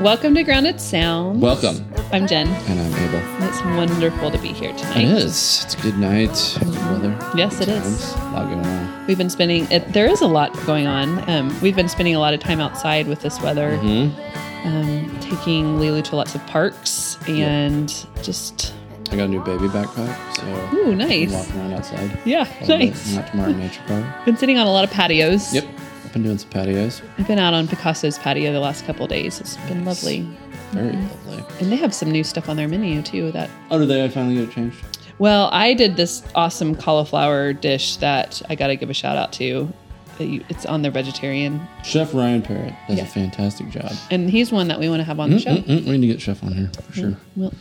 Welcome to Grounded Sound. Welcome. I'm Jen. And I'm Abel. And It's wonderful to be here tonight. It is. It's a good night. Good weather. Yes, it Good is. A lot going on. We've been spending. It, there is a lot going on. Um, we've been spending a lot of time outside with this weather, Mm-hmm. um, taking Lulu to lots of parks and just. I got a new baby backpack, so Ooh, I'm nice. walking around outside. Yeah, a little bit. nice. Not tomorrow nature park. Been sitting on a lot of patios. Yep. I've been doing some patios. I've been out on Picasso's patio the last couple days. It's been lovely. Very Mm-hmm. lovely. And they have some new stuff on their menu too. That Oh, did they I finally get it changed? well, I did this awesome cauliflower dish that I got to give a shout out to. It's on their vegetarian, Chef Ryan Parrott does Yeah. a fantastic job. and he's one that we want to have on the show. Mm, we need to get Chef on here for sure. Well,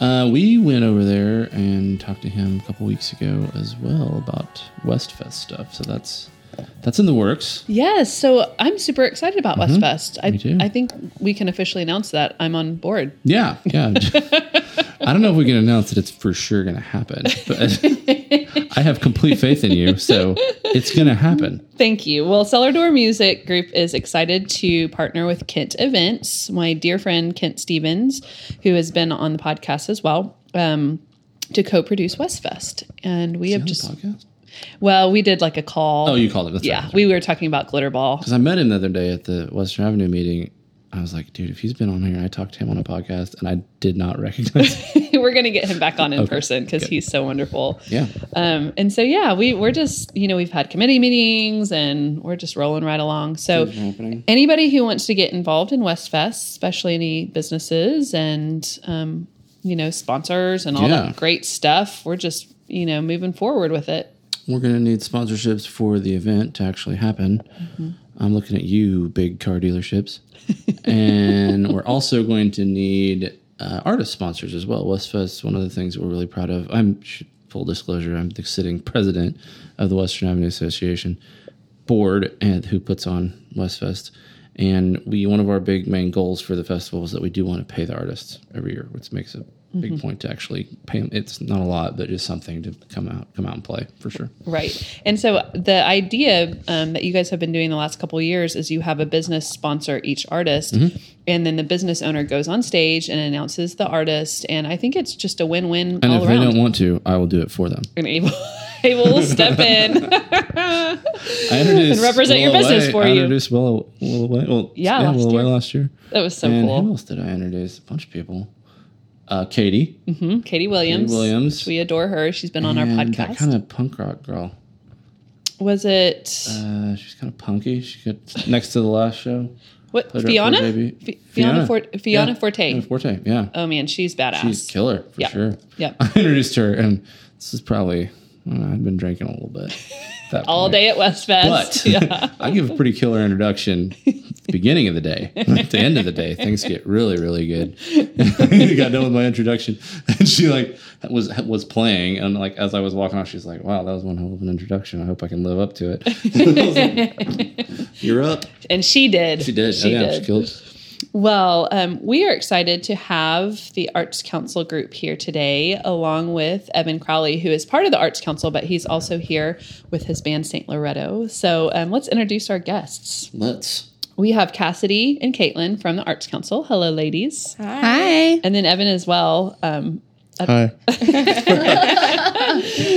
Uh, we went over there and talked to him a couple weeks ago as well about Westfest stuff. So that's that's in the works. yes. So I'm super excited about Westfest. I, Mm-hmm. Me too. I think we can officially announce that I'm on board. Yeah, yeah. I don't know if we can announce that it's for sure going to happen, but I have complete faith in you, so it's going to happen. Thank you. Well, Cellar Door Music Group is excited to partner with Kent Events. My dear friend Kent Stevens, who has been on the podcast as well, um, to co-produce Westfest, and we have On the just podcast? Well, we did like a call. Oh, you called it. That's yeah, right. we were talking about Glitterball. Because I met him the other day at the Western Avenue meeting. I was like, dude, if he's been on here, I talked to him on a podcast, and I did not recognize. him. we're gonna get him back on in Okay, person because he's so wonderful. yeah, Um, and so yeah, we we're just you know we've had committee meetings and we're just rolling right along. So Things are happening. anybody who wants to get involved in Westfest, especially any businesses and um, you know sponsors and all Yeah. that great stuff, we're just you know moving forward with it. We're going to need sponsorships for the event to actually happen. I'm looking at you, big car dealerships, and we're also going to need uh, artist sponsors as well. Westfest, one of the things we're really proud of. I'm full disclosure, I'm the sitting president of the Western Avenue Association board, and who puts on Westfest. And we one of our big main goals for the festival is that we do want to pay the artists every year, which makes a big point to actually pay them. It's not a lot, but just something to come out come out and play for sure. Right. And so the idea um, that you guys have been doing the last couple of years is you have a business sponsor each artist, Mm-hmm. and then the business owner goes on stage and announces the artist. And I think it's just a win-win And all if around. they don't want to, I will do it for them. and able, able to step in. I introduced And represent your Will business for I you. introduced Will, Will Away. Well, Yeah, yeah, last Will Away last year. that was so and who cool. else did I introduce? A bunch of people. Uh, Katie, Katie Williams. Williams. We adore her. She's been on our podcast. That kind of punk rock girl. was it Uh, she's kind of punky. She got next to the last show. what Played her Fiona? up for Fiona Forte. Fiona Yeah, Forte. Fiona Forte. Yeah, Oh man, she's badass. she's killer for Yeah. sure. Yep. I introduced her, and this is probably I don't know, I'd been drinking a little bit. that all point. day at Westfest. But yeah. I give a pretty killer introduction the beginning of the day. At the end of the day, things get really, really good. got done with my introduction, and she like was was playing, and like as I was walking off, she's like, "Wow, that was one hell of an introduction. I hope I can live up to it." Like, You're up. And she did. She did. She oh, yeah, did. She killed. Well, um, we are excited to have the Arts Council group here today, along with Evan Crowley, who is part of the Arts Council, but he's also here with his band St. Loretto. So um, let's introduce our guests. Let's. We have Cassidy and Caitlin from the Arts Council. Hello, ladies. Hi. And then Evan as well. Um, Hi.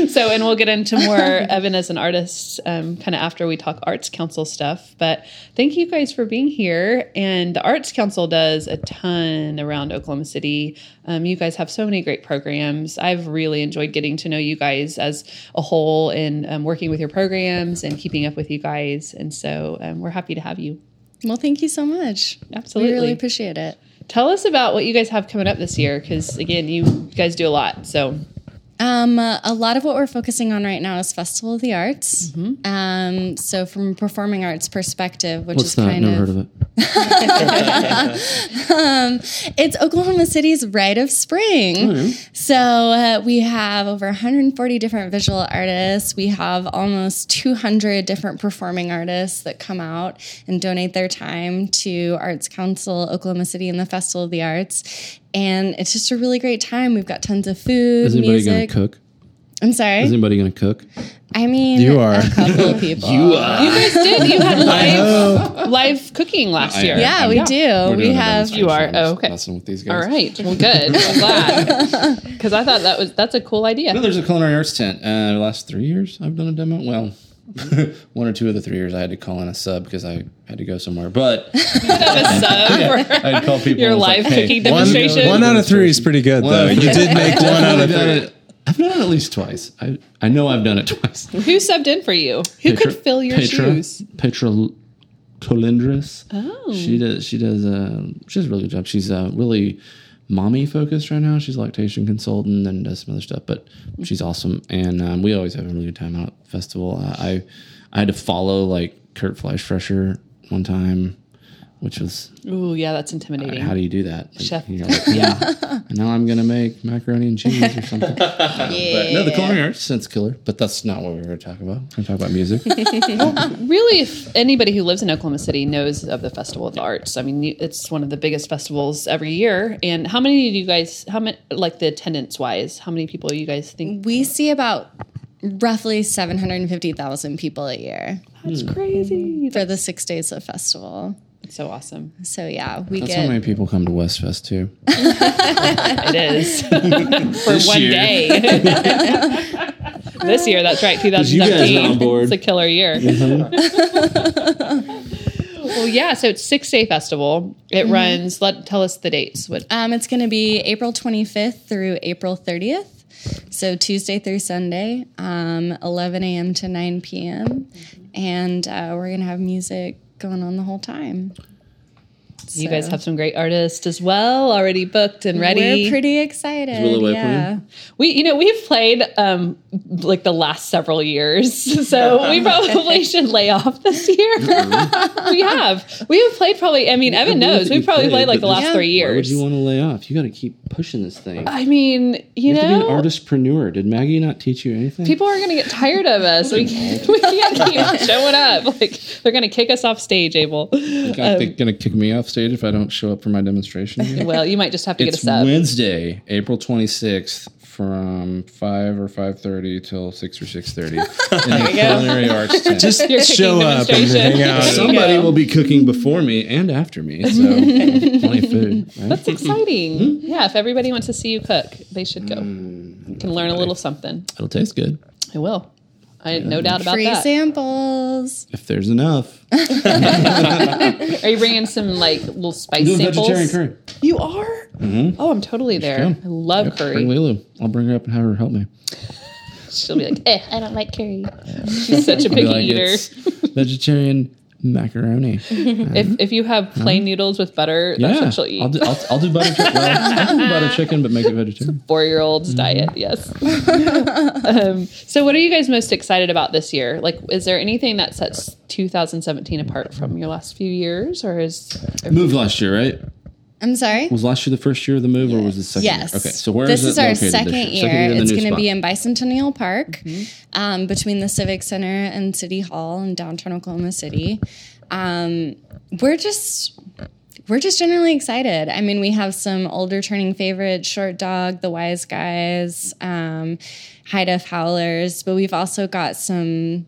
so, and we'll get into more Evan as an artist um, kind of after we talk Arts Council stuff. But thank you guys for being here. And the Arts Council does a ton around Oklahoma City. Um, you guys have so many great programs. I've really enjoyed getting to know you guys as a whole and um, working with your programs and keeping up with you guys. And so um, we're happy to have you. Well, thank you so much. Absolutely. We really appreciate it. Tell us about what you guys have coming up this year because, again, you guys do a lot. So, Um, uh, a lot of what we're focusing on right now is Festival of the Arts. Um, so, from a performing arts perspective, which What's is that? kind Never of heard of it. it's Oklahoma City's Rite of Spring. So uh, we have over 140 different visual artists. We have almost 200 different performing artists that come out and donate their time to Arts Council Oklahoma City and the Festival of the Arts. And it's just a really great time. We've got tons of food, Is anybody going to cook? I'm sorry. Is anybody going to cook? I mean, You are. a couple of people. You are. You guys did. You had live live cooking last year. Yeah, we Yeah. do. We're we have. demonstration. You are? Oh, okay. Messing with these guys. right. Well, good. I'm glad because I thought that was that's a cool idea. No, there's a culinary arts tent. Uh, the last three years I've done a demo. Well, one or two of the three years I had to call in a sub because I had to go somewhere. But Have a sub for I'd call people. your and it's like, live hey, cooking One, demonstration. one out of three is pretty good, One though. You did make one out of three. it. I've done it at least twice. I I know I've done it twice. Who subbed in for you? Who Petra- could fill your Petra, shoes? Petra L- Colindres. Oh. She does. She does. Uh, she does a really good job. She's uh, really mommy focused right now. She's a lactation consultant and does some other stuff, but she's awesome. And um, we always have a really good time out at the festival. Uh, I I had to follow like Kurt Fleischfresser one time, which was oh yeah, that's intimidating. how do you do that? Like, Chef. you're like, yeah. and now I'm gonna make macaroni and cheese or something. But no, the culinary arts sense killer. But that's not what we're going to talk about. We're going to talk about music. really, if anybody who lives in Oklahoma City knows of the Festival of the Arts, I mean, it's one of the biggest festivals every year. And how many do you guys? How many, like the attendance wise? How many people do you guys think? We see about roughly 750,000 people a year That's crazy. for the six days of festival. That's so awesome. So yeah, we That's get how many people come to Westfest too. It is for This one year. day. this year, that's right, you 2017. are on board. It's a killer year. well, yeah. So it's six day festival. It runs. Let tell us the dates. What? Um, it's going to be April 25th through April 30th. So Tuesday through Sunday, um, 11 a.m. to 9 p.m. And uh, we're going to have music going on the whole time. You guys have some great artists as well, already booked and ready. We're pretty excited. Willow yeah. we, you know, we've played um, like the last several years, so we probably should lay off this year. we have, we have played probably. I mean, Evan knows we've probably played like the last Yeah. three Why would you want to lay off? You got to keep pushing this thing. I mean, you, You have to be an know, artistpreneur. Did Maggie not teach you anything? people are going to get tired of us. We can't, we can't keep showing up. Like they're going to kick us off stage, Abel. Are they going to kick me off stage if I don't show up for my demonstration? Well, you might just have to get it's a sub. Wednesday, April 26th from 5 or 5.30 till 6 or 6.30 in the Culinary Arts Tent. Just Your cooking show up and hang out. Somebody will be cooking before me and after me, so plenty of food. Right? That's exciting. Hmm? yeah, if everybody wants to see you cook, they should go. You can learn a little something. It'll taste good It will. I had no doubt about Free that. samples. if there's enough. Are you bringing some like little spice Do a samples? vegetarian curry. You are? Oh, I'm totally there. I love Yep, curry. Bring Lulu. I'll bring her up and have her help me. She'll be like, eh, I don't like curry. She's such a Be picky like, eater. it's vegetarian macaroni. If, if you have plain noodles with butter, that's yeah, what she'll eat. I'll do, I'll, I'll do butter chicken. Well, I'll do butter chicken, but make it vegetarian. Four year old's Mm-hmm. diet, yes. um, so, what are you guys most excited about this year? Like, is there anything that sets 2017 apart from your last few years, or is Moved last year, right? I'm sorry. Was last year the first year of the move, or was it the second? Yes. Year? Okay, so where this is is our second year. Second the it's going to be in Bicentennial Park, Mm-hmm. um, between the Civic Center and City Hall in downtown Oklahoma City. Um, we're just we're just generally excited. I mean, we have some older turning favorites, Short Dog, The Wise Guys, um, High Def Howlers, but we've also got some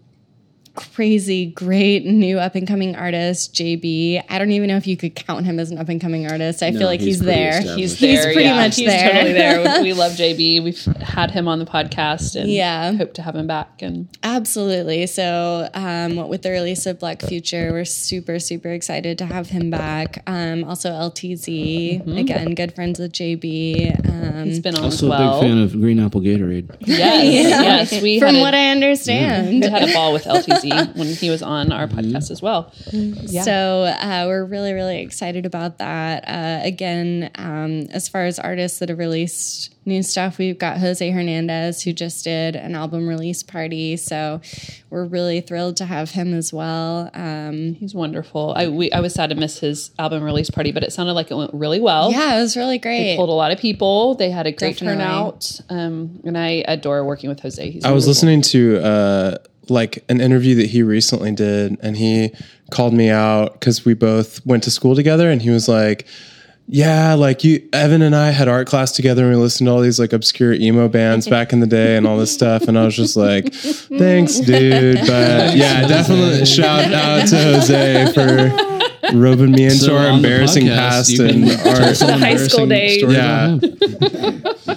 crazy great new up and coming artist Jabee. I don't even know if you could count him as an up and coming artist. I No, feel like he's he's, there. established. he's He's pretty yeah. much he's there. totally there. We love Jabee. We've had him on the podcast, and Yeah. hope to have him back. And Absolutely. So, um, with the release of Black Future, we're super, super excited to have him back. Um, also, LTZ, again, good friends with Jabee. Um, he's been on Also as well. a big fan of Green Apple Gatorade. Yes, yes. We from had what I understand. we had a ball with LTZ when he was on our podcast as well. Yeah. So uh, we're really, really excited about that. Uh, again, um, as far as artists that have released new stuff, we've got Jose Hernandez who just did an album release party. So we're really thrilled to have him as well. Um, He's wonderful. I we, I was sad to miss his album release party, but it sounded like it went really well. yeah, it was really great. They pulled a lot of people. They had a great Definitely. turnout, um, and I adore working with Jose. He's I was wonderful. listening to uh, like an interview that he recently did, and he called me out because we both went to school together, and he was like, Yeah, like you, Evan and I had art class together, and we listened to all these like obscure emo bands back in the day, and all this stuff. And I was just like, "Thanks, dude." But yeah, definitely shout out to Jose for roping me into So our embarrassing podcast, past and tell art. some The high school embarrassing days. Yeah.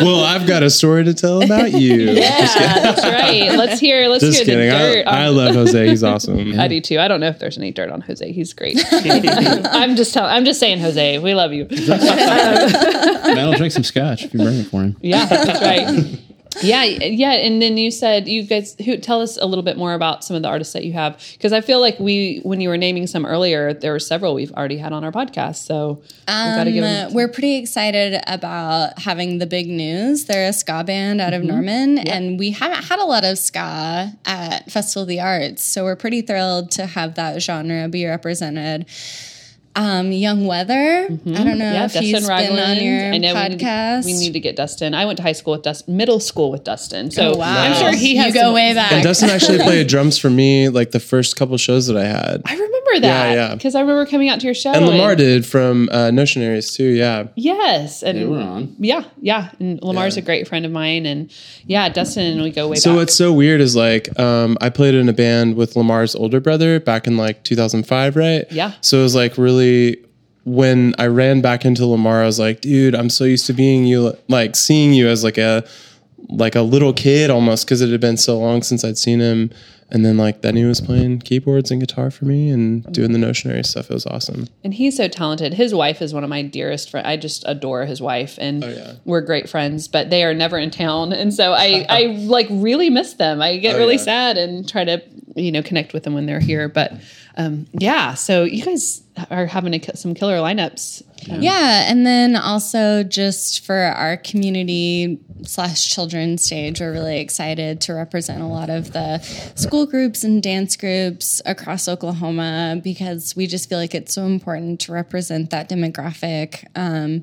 about him. Well, I've got a story to tell about you. Yeah, that's right. Let's hear. Let's Just hear kidding. the I, dirt. I on- love Jose. He's awesome. I do too. I don't know if there's any dirt on Jose. He's great. I'm just telling. I'm just saying, Jose. We love you. Man, I'll drink some scotch if you bring it for him. Yeah, that's right. Yeah, yeah, and then you said you guys who tell us a little bit more about some of the artists that you have because I feel like we when you were naming some earlier there were several we've already had on our podcast so we've got to give them we're pretty excited about having the big news. They're a ska band out of Mm-hmm. Norman, and we haven't had a lot of ska at Festival of the Arts, so we're pretty thrilled to have that genre be represented. Um, Young Weather, I don't know Mm-hmm. yeah if Dustin he's been on Ragland your I know we need, podcast. we need to get Dustin I went to high school with Dustin middle school with Dustin so Oh, wow. I'm sure he You has go some- way back. And Dustin actually played drums for me like the first couple shows that I had. I remember that yeah. yeah. because I remember coming out to your show And Lamar did from uh, Notionaries too. Yeah. yes and They were on. yeah yeah and Lamar's Yeah. a great friend of mine and yeah Dustin and we go way So back So what's so weird is like um, I played in a band with Lamar's older brother back in like 2005, right? Yeah. So it was like really when I ran back into Lamar, I was like, dude, I'm so used to being you, like seeing you as like a like a little kid almost because it had been so long since I'd seen him. And then like then he was playing keyboards and guitar for me and doing the notionary stuff. It was awesome. And he's so talented. His wife is one of my dearest friends. I just adore his wife, and Oh, yeah. we're great friends. But they are never in town, and so I, I like really miss them. I get Oh, really yeah. sad and try to, you know, connect with them when they're here. But um, yeah, so you guys are having a, some killer lineups. Um, Yeah, and then also just for our community slash children stage, we're really excited to represent a lot of the school groups and dance groups across Oklahoma because we just feel like it's so important to represent that demographic. Um,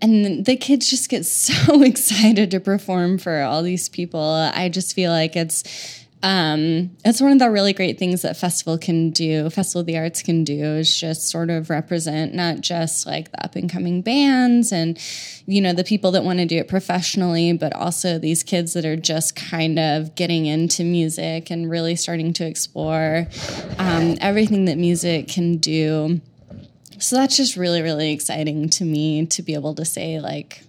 and the kids just get so excited to perform for all these people. I just feel like it's um, it's one of the really great things that festival can do festival of the arts can do is just sort of represent not just like the up and coming bands and you know the people that want to do it professionally but also these kids that are just kind of getting into music and really starting to explore um, everything that music can do. So that's just really really exciting to me to be able to say like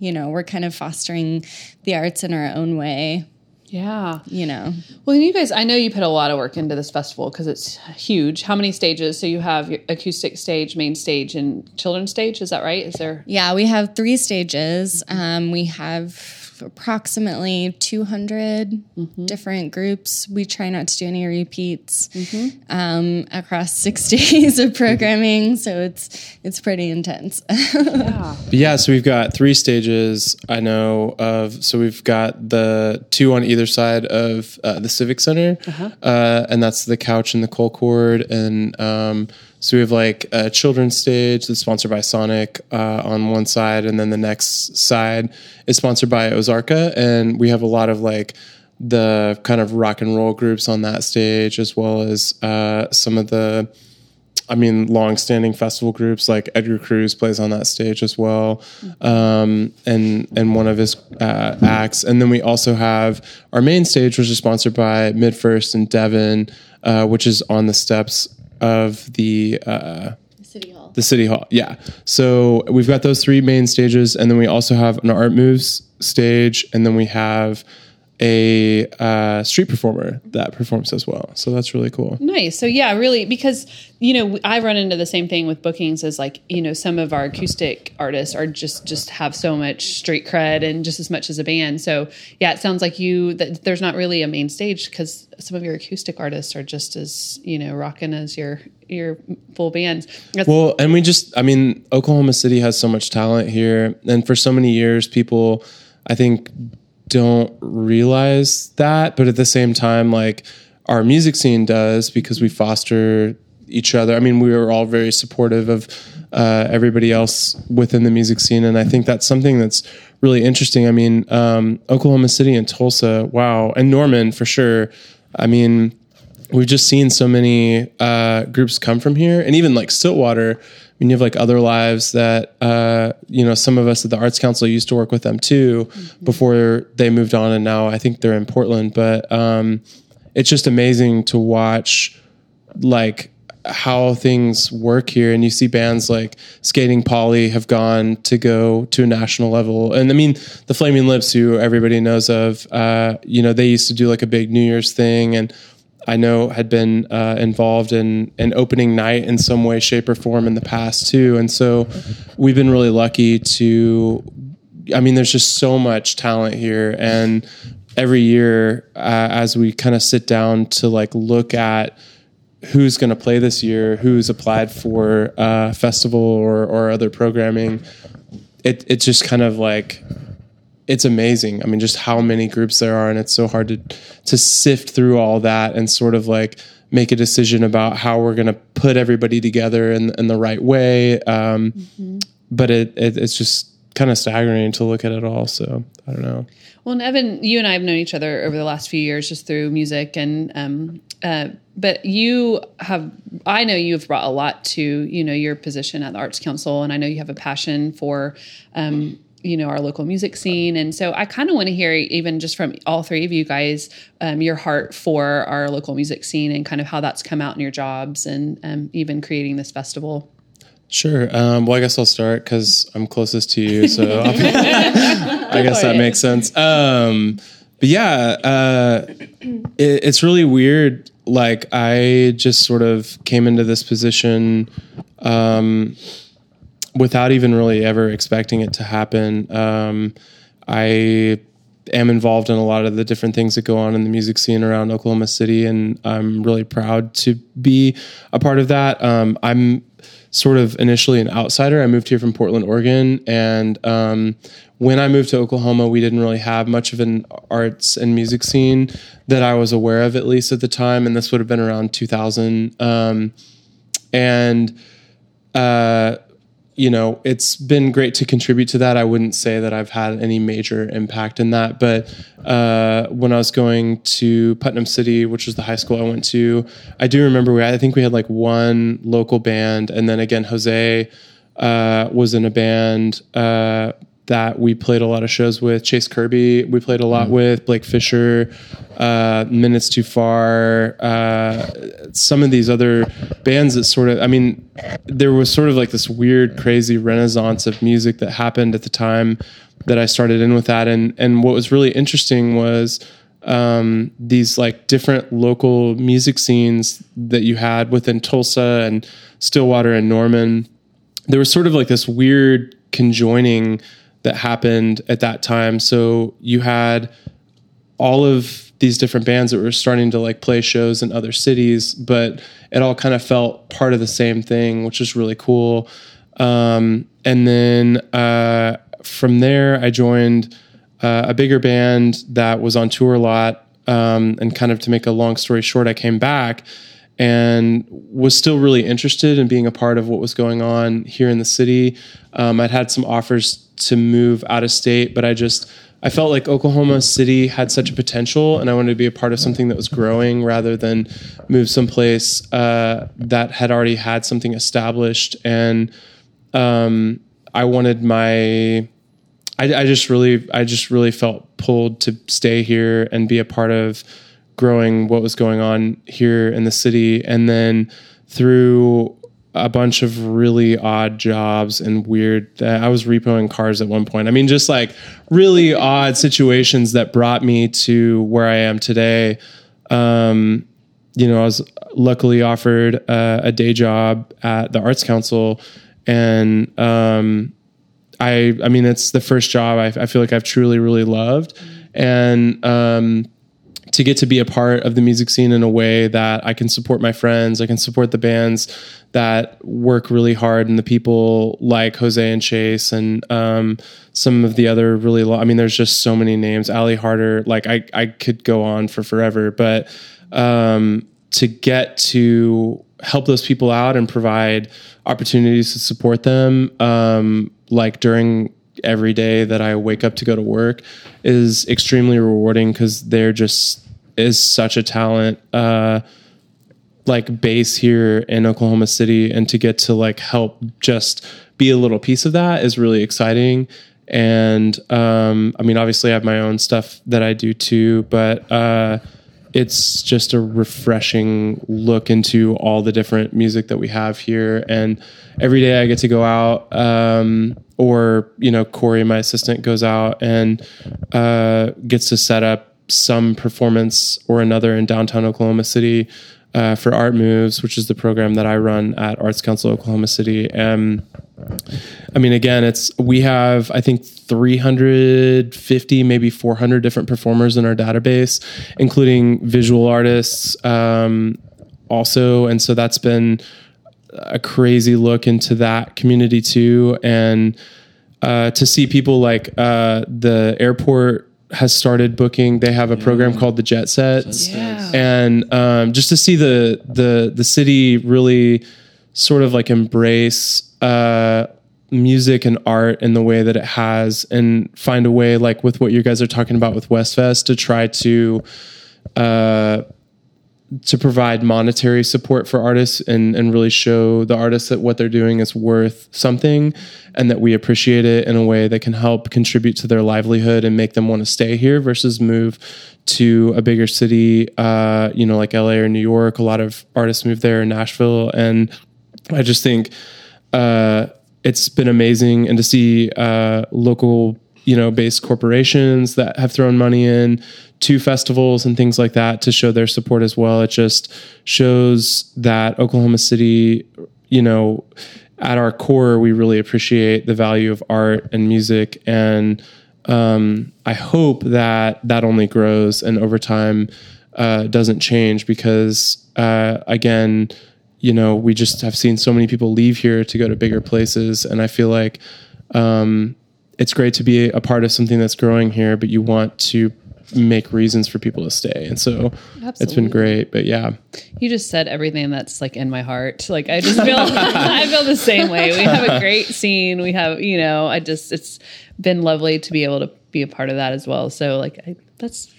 you know we're kind of fostering the arts in our own way Yeah. you know Well, you guys, I know you put a lot of work into this festival because it's huge. How many stages? So you have your acoustic stage, main stage, and children's stage. Is that right? Is there? Yeah, we have three stages. Um, we have approximately 200 different groups. We try not to do any repeats um, across six days of programming, so it's it's pretty intense. Yeah. Yeah, so we've got three stages. I know of. So we've got the two on either side of uh, the Civic Center, uh and that's the couch and the Colcord. And um, so we have like a children's stage that's sponsored by Sonic uh, on one side, and then the next side is sponsored by Ozarka, and we have a lot of like the kind of rock and roll groups on that stage, as well as uh, some of the I mean, long-standing festival groups like Edgar Cruz plays on that stage as well, um, and and one of his uh, acts. And then we also have our main stage, which is sponsored by MidFirst and Devon, uh, which is on the steps of the uh, City Hall. the city hall. Yeah. So we've got those three main stages, and then we also have an art moves stage, and then we have a uh, street performer that performs as well. So that's really cool. Nice. So yeah, really, because you know I run into the same thing with bookings as like you know some of our acoustic artists are just just have so much street cred and just as much as a band. So yeah, it sounds like you that there's not really a main stage because some of your acoustic artists are just as you know rocking as your your full bands. That's- Well, and we just, I mean, Oklahoma City has so much talent here. And for so many years, people, I think, don't realize that. But at the same time, like our music scene does because we foster each other. I mean, we are all very supportive of uh, everybody else within the music scene. And I think that's something that's really interesting. I mean, um, Oklahoma City and Tulsa, wow. And Norman for sure. I mean, we've just seen so many uh, groups come from here, and even like Stillwater. I mean, you have like other lives that uh, you know. Some of us at the Arts Council used to work with them too before they moved on, and now I think they're in Portland. But um, it's just amazing to watch, like how things work here and you see bands like skating polly have gone to go to a national level and i mean the flaming lips who everybody knows of uh, you know they used to do like a big new year's thing and i know had been uh, involved in an opening night in some way shape or form in the past too and so we've been really lucky to i mean there's just so much talent here and every year uh, as we kind of sit down to like look at who's going to play this year, who's applied for uh, festival or, or other programming. It it's just kind of like it's amazing. I mean, just how many groups there are, and it's so hard to to sift through all that and sort of like make a decision about how we're going to put everybody together in, in the right way. Um, mm-hmm. But it, it it's just kind of staggering to look at it all. So I don't know. Well, and Evan, you and I have known each other over the last few years just through music, and um, uh, but you have, I know you've brought a lot to you know your position at the Arts Council, and I know you have a passion for. Um, you know our local music scene and so i kind of want to hear even just from all three of you guys um, your heart for our local music scene and kind of how that's come out in your jobs and um, even creating this festival Sure. Um, well, I guess I'll start because I'm closest to you, so I guess that makes sense. Um, but yeah, uh, it, it's really weird. Like I just sort of came into this position um, without even really ever expecting it to happen. Um, I am involved in a lot of the different things that go on in the music scene around Oklahoma City, and I'm really proud to be a part of that. Um, I'm sort of initially an outsider. I moved here from Portland, Oregon, and um, when I moved to Oklahoma, we didn't really have much of an arts and music scene that I was aware of, at least at the time. And this would have been around 2000. Um, and uh, you know, it's been great to contribute to that. I wouldn't say that I've had any major impact in that, but uh, when I was going to Putnam City, which was the high school I went to, I do remember we. I think we had like one local band, and then again, Jose uh, was in a band. Uh, that we played a lot of shows with. Chase Kirby, we played a lot mm-hmm. with. Blake Fisher, uh, Minutes Too Far, uh, some of these other bands that sort of, I mean, there was sort of like this weird, crazy renaissance of music that happened at the time that I started in with that. And, and what was really interesting was um, these like different local music scenes that you had within Tulsa and Stillwater and Norman. There was sort of like this weird conjoining that happened at that time. So you had all of these different bands that were starting to like play shows in other cities, but it all kind of felt part of the same thing, which was really cool. Um, and then uh, from there, I joined uh, a bigger band that was on tour a lot. Um, and kind of to make a long story short, I came back and was still really interested in being a part of what was going on here in the city. Um, I'd had some offers to move out of state, but I just I felt like Oklahoma City had such a potential, and I wanted to be a part of something that was growing rather than move someplace uh, that had already had something established. And um, I wanted my I, I just really I just really felt pulled to stay here and be a part of growing what was going on here in the city, and then through a bunch of really odd jobs and weird. I was repoing cars at one point. I mean, just like really odd situations that brought me to where I am today. Um, you know, I was luckily offered a day job at the Arts Council, and um, I, I mean, it's the first job I, I, feel like I've truly, really loved, and um, to get to be a part of the music scene in a way that I can support my friends, I can support the bands that work really hard, and the people like Jose and Chase, and um, some of the other really. Lo- I mean, there's just so many names. Ali Harter, like I, I could go on for forever, but um, to get to help those people out and provide opportunities to support them, um, like during every day that I wake up to go to work, is extremely rewarding because they're just is such a talent uh, like base here in Oklahoma City and to get to like help just be a little piece of that is really exciting. And um, I mean, obviously, I have my own stuff that I do too, but uh, it's just a refreshing look into all the different music that we have here. And every day I get to go out, um, or you know, Corey, my assistant, goes out and uh, gets to set up some performance or another in downtown Oklahoma City uh, for Art Moves, which is the program that I run at Arts Council Oklahoma City. And I mean, again, it's we have I think 350, maybe 400 different performers in our database, including visual artists, um, also, and so that's been a crazy look into that community too, and uh, to see people like uh, the airport has started booking. They have a program called the Jet Sets, Yeah. and um, just to see the the the city really sort of like embrace uh, music and art in the way that it has, and find a way like with what you guys are talking about with Westfest to try to. Uh, to provide monetary support for artists and, and really show the artists that what they're doing is worth something and that we appreciate it in a way that can help contribute to their livelihood and make them want to stay here versus move to a bigger city, uh, you know, like LA or New York. A lot of artists move there, in Nashville. And I just think uh, it's been amazing and to see uh, local you know based corporations that have thrown money in to festivals and things like that to show their support as well. It just shows that oklahoma city you know at our core we really appreciate the value of art and music. And um, i hope that that only grows and over time uh, doesn't change because uh, again you know we just have seen so many people leave here to go to bigger places. And i feel like um, it's great to be a part of something that's growing here, but you want to make reasons for people to stay. And so it's been great. But yeah, You just said everything that's like in my heart. Like I just feel I feel the same way. We have a great scene. We have, you know, I just it's been lovely to be able to be a part of that as well. So like I, that's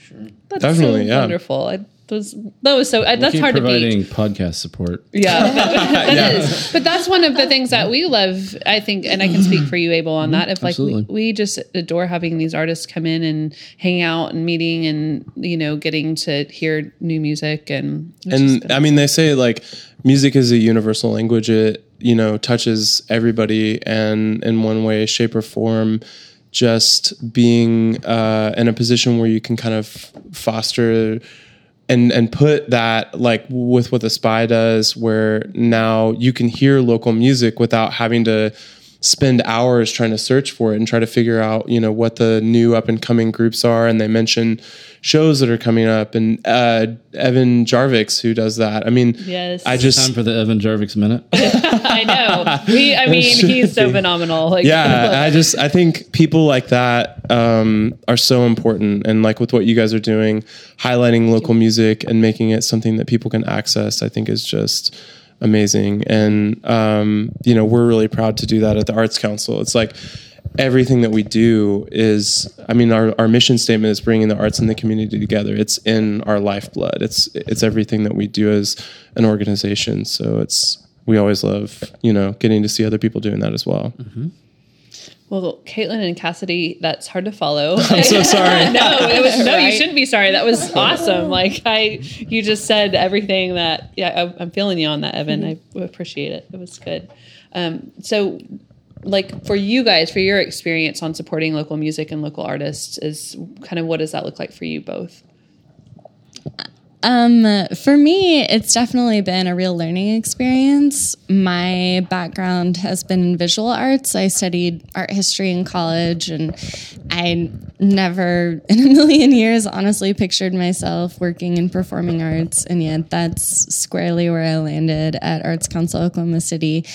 that's Definitely, so yeah. wonderful. I was that was so I, that's Keep hard to be. providing beat. podcast support. Yeah, that is. But that's one of the things that we love. I think, and I can speak for you, Abel, on that. If like we, we just adore having these artists come in and hang out and meeting, and you know, getting to hear new music and and I mean, they say like music is a universal language. It you know touches everybody, and in one way, shape, or form, just being uh, in a position where you can kind of foster and and put that like with what the spy does, where now you can hear local music without having to spend hours trying to search for it and try to figure out you know what the new up and coming groups are and they mention shows that are coming up and uh, evan jarvix who does that i mean Yes. i just Time for the Evan Jarvix minute. I know. We, I mean, he's so phenomenal. Like, yeah i just i think people like that um, are so important and like with what you guys are doing highlighting local music and making it something that people can access i think is just amazing. And um, you know we're really proud to do that at the arts council. It's like everything that we do is i mean our, our mission statement is bringing the arts and the community together. It's in our lifeblood. It's it's everything that we do as an organization. So it's we always love you know getting to see other people doing that as well Well, Caitlin and Cassidy, that's hard to follow. i'm so sorry no, it was, no, you shouldn't be sorry. That was awesome. Like I, you just said everything that. Yeah, I, I'm feeling you on that, Evan. I appreciate it. It was good. Um, so, like for you guys, for your experience on supporting local music and local artists, is kind of what does that look like for you both? Um, for me, it's definitely been a real learning experience. My background has been in visual arts. I studied art history in college, and I never in a million years honestly pictured myself working in performing arts. And yet, that's squarely where I landed at Arts Council Oklahoma City.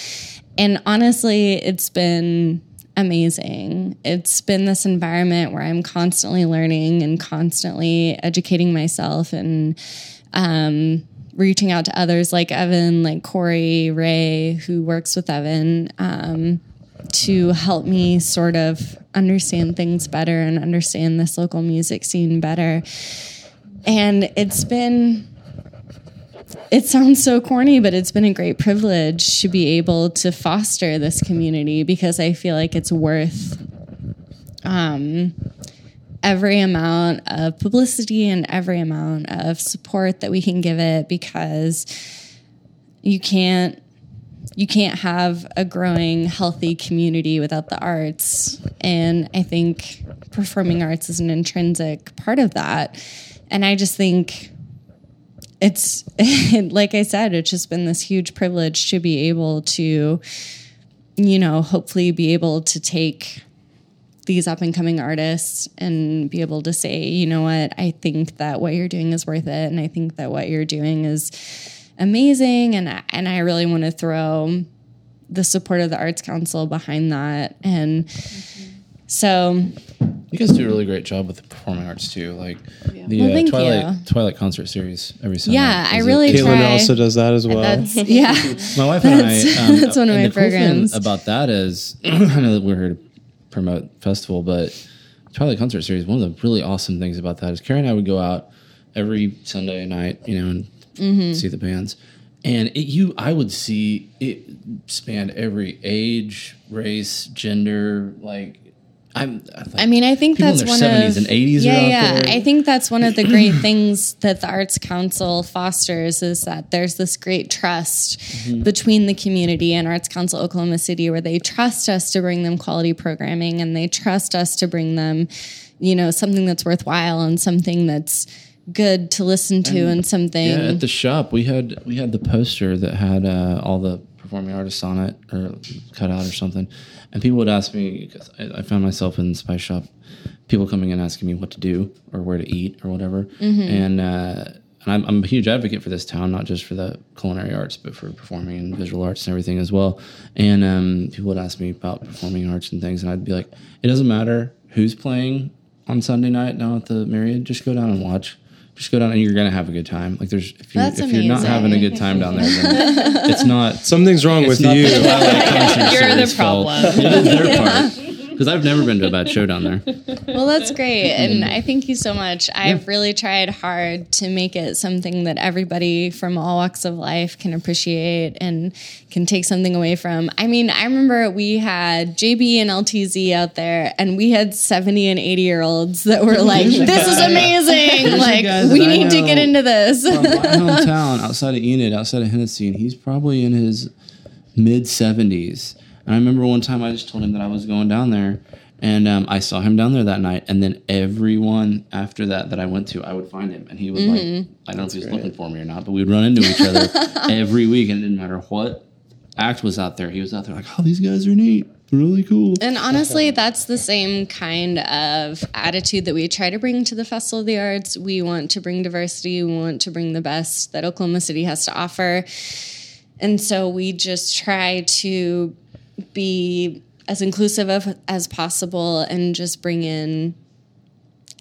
And honestly, it's been amazing. It's been this environment where I'm constantly learning and constantly educating myself and um, reaching out to others like Evan, like Corey, Ray, who works with Evan, um, to help me sort of understand things better and understand this local music scene better. And it's been it sounds so corny, but it's been a great privilege to be able to foster this community because I feel like it's worth um, every amount of publicity and every amount of support that we can give it because you can't you can't have a growing healthy community without the arts. And i think performing arts is an intrinsic part of that. And i just think it's like i said it's just been this huge privilege to be able to you know hopefully be able to take these up and coming artists and be able to say, you know what, I think that what you're doing is worth it, and I think that what you're doing is amazing, and and I really want to throw the support of the Arts Council behind that, and so You guys do a really great job with the performing arts too. Like the Well, uh, thank Twilight you. Twilight concert series every Sunday. yeah, I is a- really Caitlin try. also does that as well. That's yeah. My wife and I. That's- Um, that's one of my the cool thing programs. about that is, I know that we're here to promote festival, but Twilight concert series. One of the really awesome things about that is Carrie and I would go out every Sunday night, you know, and Mm-hmm. see the bands. And it, you, I would see it spanned every age, race, gender. Like, I'm. I, I mean, I think that's one 70s of and 80s are Yeah, yeah. I think that's one of the great things that the Arts Council fosters is that there's this great trust Mm-hmm. between the community and Arts Council Oklahoma City, where they trust us to bring them quality programming and they trust us to bring them, you know, something that's worthwhile and something that's good to listen to and, something. Yeah, at the shop we had we had the poster that had uh, all the performing artists on it or cut out or something, and people would ask me because I, I found myself in the spice shop, people coming in asking me what to do or where to eat or whatever, and. Uh, and I'm, I'm a huge advocate for this town, not just for the culinary arts, but for performing and visual arts and everything as well. And um, people would ask me about performing arts and things, and I'd be like, it doesn't matter who's playing on Sunday night now at the Myriad. Just go down and watch. Just go down, and you're gonna have a good time. Like there's if you're if you're not having a good time down there, then it's not. Something's wrong with you. the You're the Series fault. problem. It is their part. Because I've never been to a bad show down there. Well, that's great. And mm-hmm. I thank you so much. I've really tried hard to make it something that everybody from all walks of life can appreciate and can take something away from. I mean, I remember we had Jabee and LTZ out there, and we had 70 and 80 year olds that were like, this is amazing. like, guy we need to get into this. From my hometown, outside of Enid, outside of Hennessey, and he's probably in his mid 70s. And I remember one time I just told him that I was going down there, and um, I saw him down there that night. And then everyone after that that I went to, I would find him, and he would like, I don't know if he was looking for me or not, but we would run into each other every week, and it didn't matter what act was out there. He was out there like, oh, these guys are neat, really cool. And honestly, that's the same kind of attitude that we try to bring to the Festival of the Arts. We want to bring diversity, we want to bring the best that Oklahoma City has to offer. And so we just try to be as inclusive of, as possible and just bring in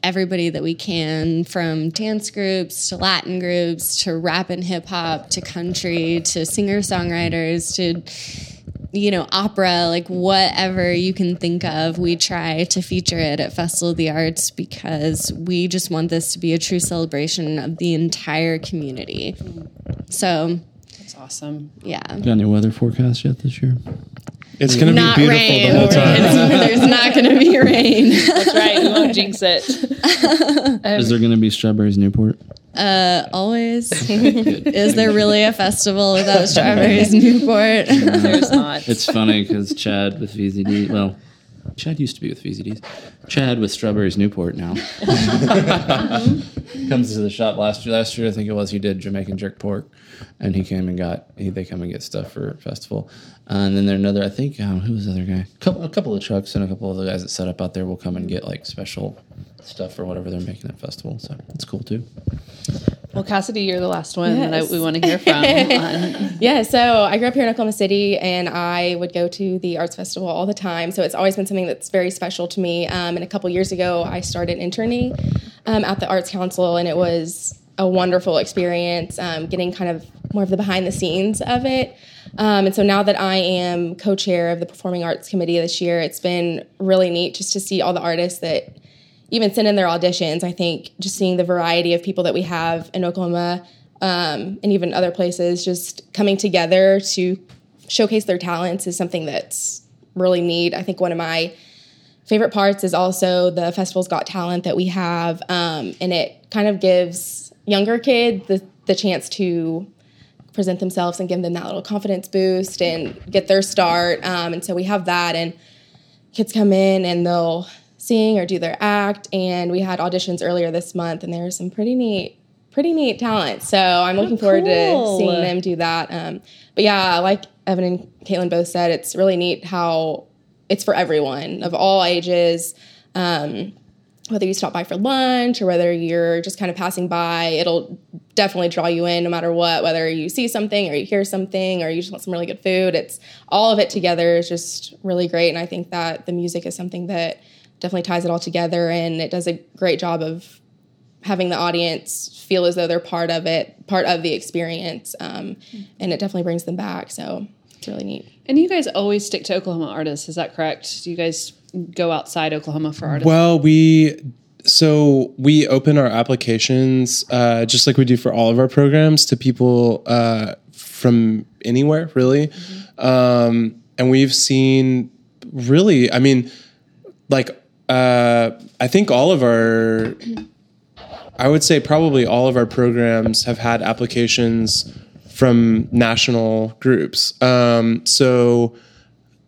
everybody that we can from dance groups to Latin groups to rap and hip hop to country to singer songwriters to you know, opera, like whatever you can think of, we try to feature it at Festival of the Arts because we just want this to be a true celebration of the entire community. So, That's awesome. yeah. Got any weather forecast yet this year? It's going to be Not beautiful rain. the whole time. There's not going to be rain. That's right. We won't jinx it. Is there going to be strawberries Newport? Uh, always. Is there really a festival without strawberries Newport? There's not. It's funny because Chad with VZD, well, Chad used to be with VZDs. Chad with Strawberries Newport now comes to the shop last year. Last year, I think it was, he did Jamaican jerk pork, and he came and got he, they come and get stuff for festival. Uh, and then there another, I think, um, who was the other guy? Couple, a couple of trucks and a couple of the guys that set up out there will come and get like special stuff or whatever they're making at festival. So it's cool too. Well, Cassidy, you're the last one that I, we want to hear from. Yeah, so I grew up here in Oklahoma City, and I would go to the arts festival all the time. So it's always been something that's very special to me. Um, and a couple years ago, I started interning um, at the Arts Council, and it was a wonderful experience, um, getting kind of more of the behind the scenes of it. Um, and so now that I am co-chair of the Performing Arts Committee this year, it's been really neat just to see all the artists that even send in their auditions. I think just seeing the variety of people that we have in Oklahoma, um, and even other places, just coming together to showcase their talents is something that's really neat. I think one of my favorite parts is also the festival's got talent that we have um, and it kind of gives younger kids the, the chance to present themselves and give them that little confidence boost and get their start um, and so we have that and kids come in and they'll sing or do their act and we had auditions earlier this month and there were some pretty neat pretty neat talent so i'm looking forward cool. to seeing them do that um, but yeah like evan and caitlin both said it's really neat how it's for everyone of all ages. Um, whether you stop by for lunch or whether you're just kind of passing by, it'll definitely draw you in no matter what, whether you see something or you hear something or you just want some really good food. It's all of it together is just really great. And I think that the music is something that definitely ties it all together and it does a great job of having the audience feel as though they're part of it, part of the experience. Um, and it definitely brings them back. So it's really neat. And you guys always stick to Oklahoma artists, is that correct? Do you guys go outside Oklahoma for artists? Well, we so we open our applications uh, just like we do for all of our programs to people uh, from anywhere, really. Mm-hmm. Um, and we've seen really, I mean, like uh, I think all of our, I would say probably all of our programs have had applications from national groups. Um, so,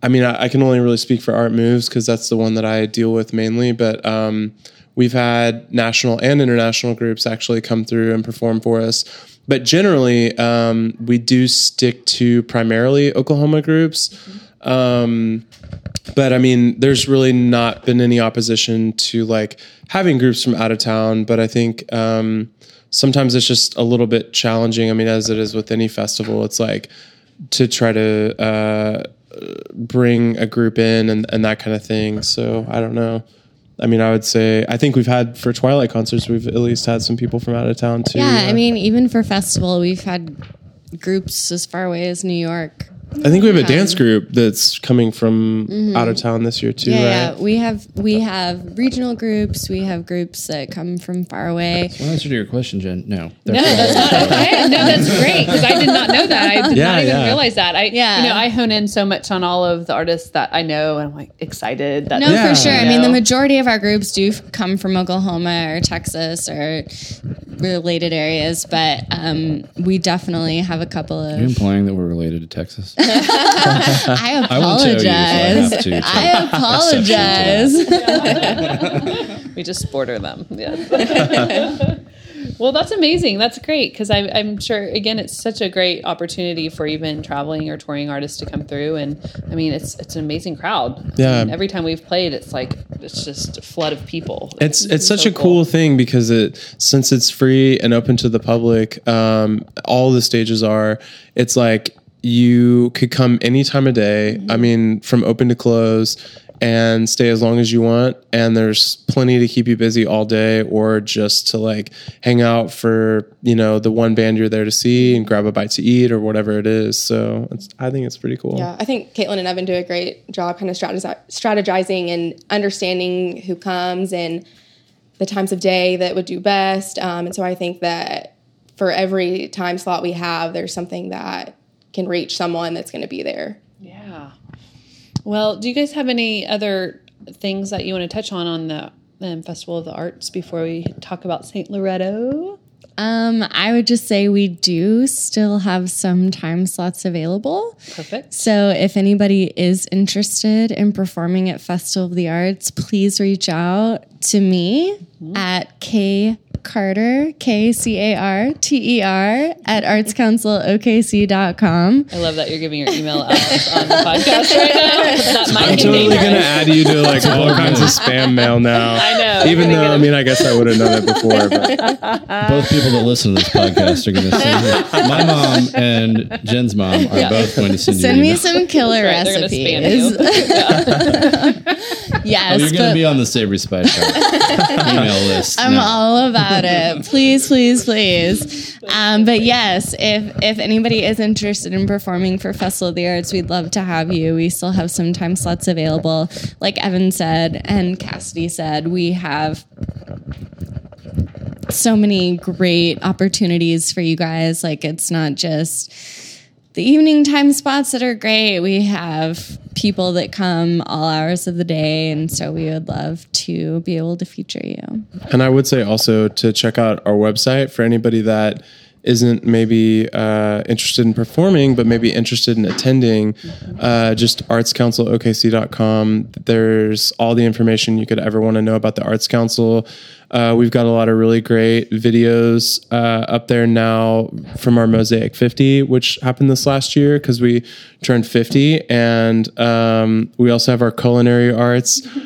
I mean, I, I, can only really speak for Art Moves because that's the one that I deal with mainly. But um, we've had national and international groups actually come through and perform for us. But generally, um, we do stick to primarily Oklahoma groups. Mm-hmm. But I mean, there's really not been any opposition to like having groups from out of town. But I think um, sometimes it's just a little bit challenging. I mean, as it is with any festival, it's like to try to uh, bring a group in and, and that kind of thing. So I don't know. I mean, I would say I think we've had for Twilight concerts, we've at least had some people from out of town too. Yeah, I mean, even for festival, we've had groups as far away as New York I think we have a dance group that's coming from mm-hmm. out of town this year too. Yeah, right? yeah, we have we have regional groups. We have groups that come from far away. Well, answer to your question, Jen, no. no, that's not okay. No, that's great because I did not know that. I did yeah, not even yeah. realize that. I, yeah. you know, I hone in so much on all of the artists that I know, and I'm like excited. That no, yeah. for sure. I mean, the majority of our groups do come from Oklahoma or Texas or related areas, but um, we definitely have a couple of. Are you implying that we're related to Texas? I apologize. I, apologize. we just border them. Yeah. well, that's amazing. That's great because I'm sure again it's such a great opportunity for even traveling or touring artists to come through, and I mean it's it's an amazing crowd. Yeah. I mean, every time we've played, it's like it's just a flood of people. It's it's, it's such so a cool. cool. thing because it since it's free and open to the public, um, all the stages are. It's like you could come any time of day. Mm-hmm. I mean, from open to close and stay as long as you want. And there's plenty to keep you busy all day or just to like hang out for, you know, the one band you're there to see and grab a bite to eat or whatever it is. So I think it's pretty cool. Yeah. I think Caitlin and Evan do a great job kind of strategizing and understanding who comes and the times of day that would do best. Um, and so I think that for every time slot we have, there's something that can reach someone that's going to be there. Yeah. Well, do you guys have any other things that you want to touch on on the um, Festival of the Arts before we talk about St. Loretto? Um, I would just say we do still have some time slots available. Perfect. So if anybody is interested in performing at Festival of the Arts, please reach out to me mm-hmm. at K Carter, K C A R T E R, at artscouncilokc.com. I love that you're giving your email out on the podcast right now. I'm totally going to add you to like all kinds of spam mail now. I know. Even though, I mean, I guess I would have known it before. But. Both people that listen to this podcast are going to send you. My mom and Jen's mom are yeah. both going to send, send you. Send me some killer right, recipes. yes. Oh, you're going to be on the Savory Spice email list. I'm no. all about it. Please, please, please. Um, but yes, if if anybody is interested in performing for Festival of the Arts, we'd love to have you. We still have some time slots available. Like Evan said and Cassidy said, we have so many great opportunities for you guys. Like it's not just the evening time spots that are great. We have people that come all hours of the day, and so we would love to be able to feature you. And I would say also to check out our website for anybody that isn't maybe uh, interested in performing, but maybe interested in attending, uh, just artscouncilokc.com. There's all the information you could ever want to know about the Arts Council. Uh, we've got a lot of really great videos uh, up there now from our Mosaic 50, which happened this last year because we turned 50. And um, we also have our culinary arts.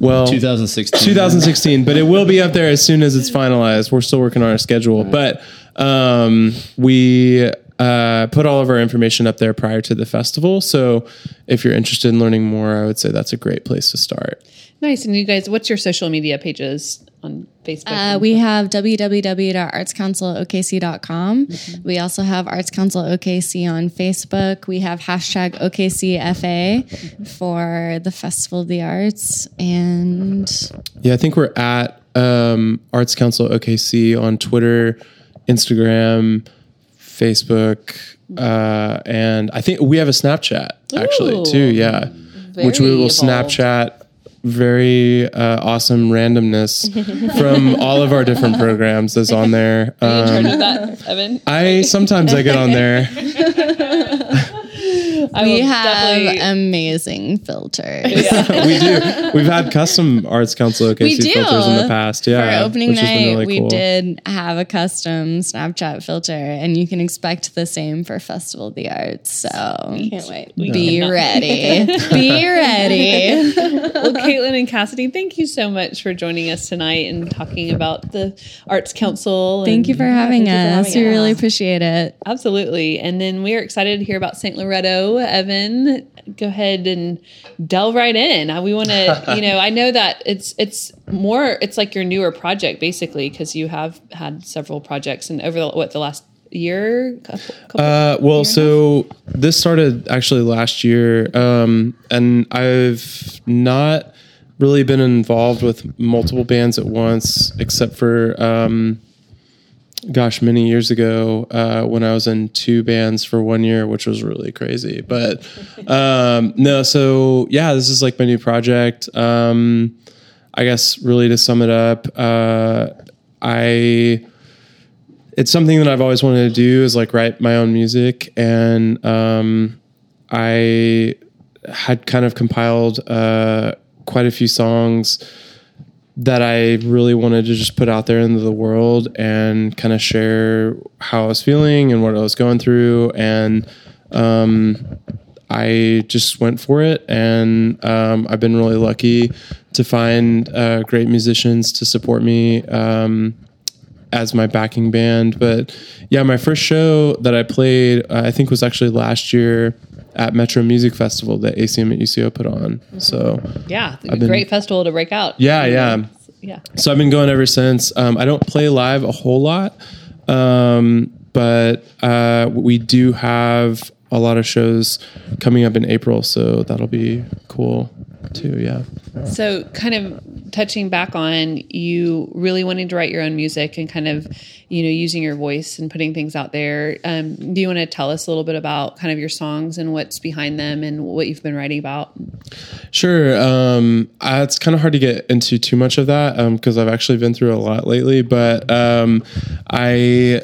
Well, 2016. 2016, but it will be up there as soon as it's finalized. We're still working on our schedule, but um, we uh, put all of our information up there prior to the festival. So if you're interested in learning more, I would say that's a great place to start. Nice. And you guys, what's your social media pages on Facebook? Uh, we have www.artscouncilokc.com. Mm-hmm. We also have Arts Council OKC on Facebook. We have hashtag OKCFA Mm-hmm. for the Festival of the Arts. And Yeah, I think we're at um, Arts Council OKC on Twitter, Instagram, Facebook, uh, and I think we have a Snapchat actually Ooh. too. Yeah, which we will evolved. Snapchat very uh, awesome randomness from all of our different programs is on there. Are you in Um, that, Evan? I sometimes I get on there. I we have definitely- amazing filters. we do. We've had custom Arts Council OKC filters in the past. Yeah, For opening which night, really we cool. did have a custom Snapchat filter, and you can expect the same for Festival of the Arts. So Can't wait. be cannot. ready. be ready. well, Caitlin and Cassidy, thank you so much for joining us tonight and talking about the Arts Council. Thank you for having thank for us. having we us. really appreciate it. Absolutely. And then we are excited to hear about St. Loretto. Evan, go ahead and delve right in. Uh, We want to, you know, I know that it's it's more it's like your newer project basically because you have had several projects and over the, what the last year couple, couple Uh, well, so this started actually last year, um, and I've not really been involved with multiple bands at once, except for, um, gosh, many years ago uh, when I was in two bands for one year, which was really crazy. But um, no, so yeah, this is like my new project. Um, I guess really to sum it up, uh, I it's something that I've always wanted to do is like write my own music and um, I had kind of compiled uh, quite a few songs that I really wanted to just put out there into the world and kind of share how I was feeling and what I was going through and um, I just went for it and um, I've been really lucky to find uh, great musicians to support me um, as my backing band. But yeah, my first show that I played, uh, I think, was actually last year at Metro Music Festival that ACM at UCO put on. So yeah, a been- great festival to break out. yeah, yeah. Yeah. So I've been going ever since. Um, I don't play live a whole lot, um, but uh, we do have a lot of shows coming up in April, so that'll be cool too. Yeah. So, kind of touching back on you really wanting to write your own music and kind of, you know, using your voice and putting things out there. Um, do you want to tell us a little bit about kind of your songs and what's behind them and what you've been writing about? Sure. Um, uh, it's kind of hard to get into too much of that because I've actually been through a lot lately. But um, I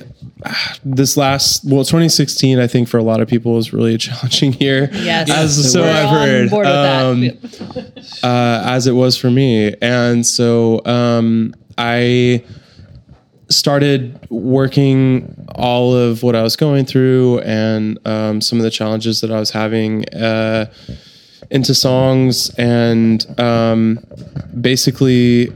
this last well 2016 i think for a lot of people was really a challenging year Yes. as so i've heard board with that. Um, uh, as it was for me and so um, i started working all of what i was going through and um, some of the challenges that i was having uh, into songs and um, basically